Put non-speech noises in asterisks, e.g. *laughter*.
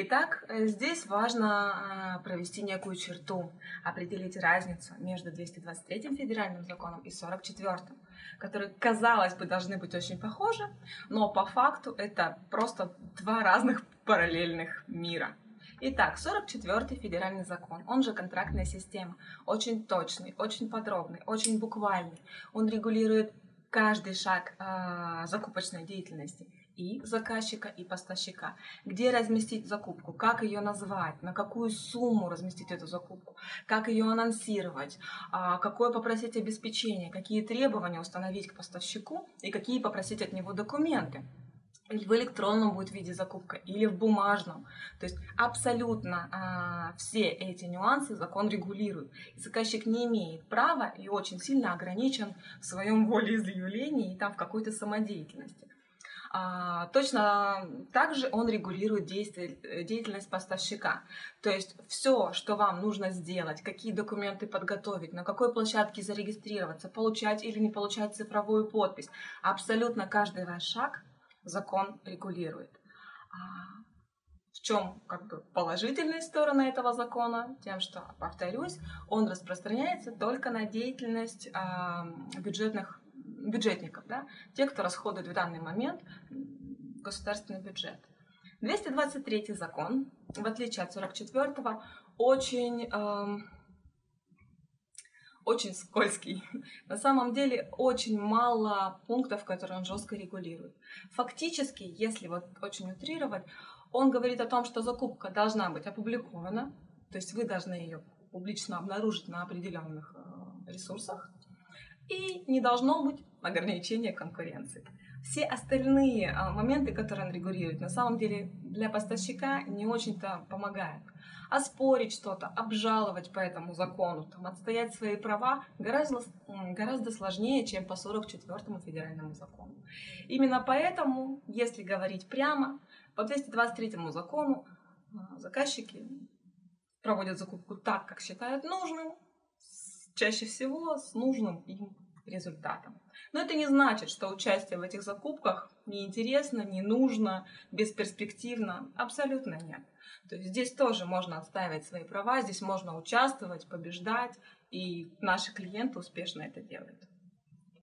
Итак, э, здесь важно а, провести некую черту, определить разницу между 223 федеральным законом и 44, которые, казалось бы, должны быть очень похожи, но по факту это просто два разных параллельных мира. Итак, 44-й федеральный закон, он же контрактная система, очень точный, очень подробный, очень буквальный. Он регулирует каждый шаг э, закупочной деятельности и заказчика, и поставщика. Где разместить закупку, как ее назвать, на какую сумму разместить эту закупку, как ее анонсировать, э, какое попросить обеспечение, какие требования установить к поставщику и какие попросить от него документы в электронном будет виде закупка, или в бумажном. То есть абсолютно а, все эти нюансы закон регулирует. И заказчик не имеет права и очень сильно ограничен в своем *laughs* волеизъявлении и там в какой-то самодеятельности. А, точно так же он регулирует действие, деятельность поставщика. То есть все, что вам нужно сделать, какие документы подготовить, на какой площадке зарегистрироваться, получать или не получать цифровую подпись, абсолютно каждый ваш шаг закон регулирует. А в чем как бы положительные стороны этого закона? Тем, что, повторюсь, он распространяется только на деятельность бюджетных бюджетников, да, те, кто расходует в данный момент государственный бюджет. 223 закон, в отличие от 44 очень э, очень скользкий. На самом деле очень мало пунктов, которые он жестко регулирует. Фактически, если вот очень утрировать, он говорит о том, что закупка должна быть опубликована, то есть вы должны ее публично обнаружить на определенных э, ресурсах, и не должно быть ограничения конкуренции. Все остальные э, моменты, которые он регулирует, на самом деле для поставщика не очень-то помогают оспорить что-то, обжаловать по этому закону, там, отстоять свои права гораздо, гораздо сложнее, чем по 44-му федеральному закону. Именно поэтому, если говорить прямо, по 223 закону а, заказчики проводят закупку так, как считают нужным, чаще всего с нужным им результатом. Но это не значит, что участие в этих закупках неинтересно, не нужно, бесперспективно. Абсолютно нет. То есть здесь тоже можно отстаивать свои права, здесь можно участвовать, побеждать, и наши клиенты успешно это делают.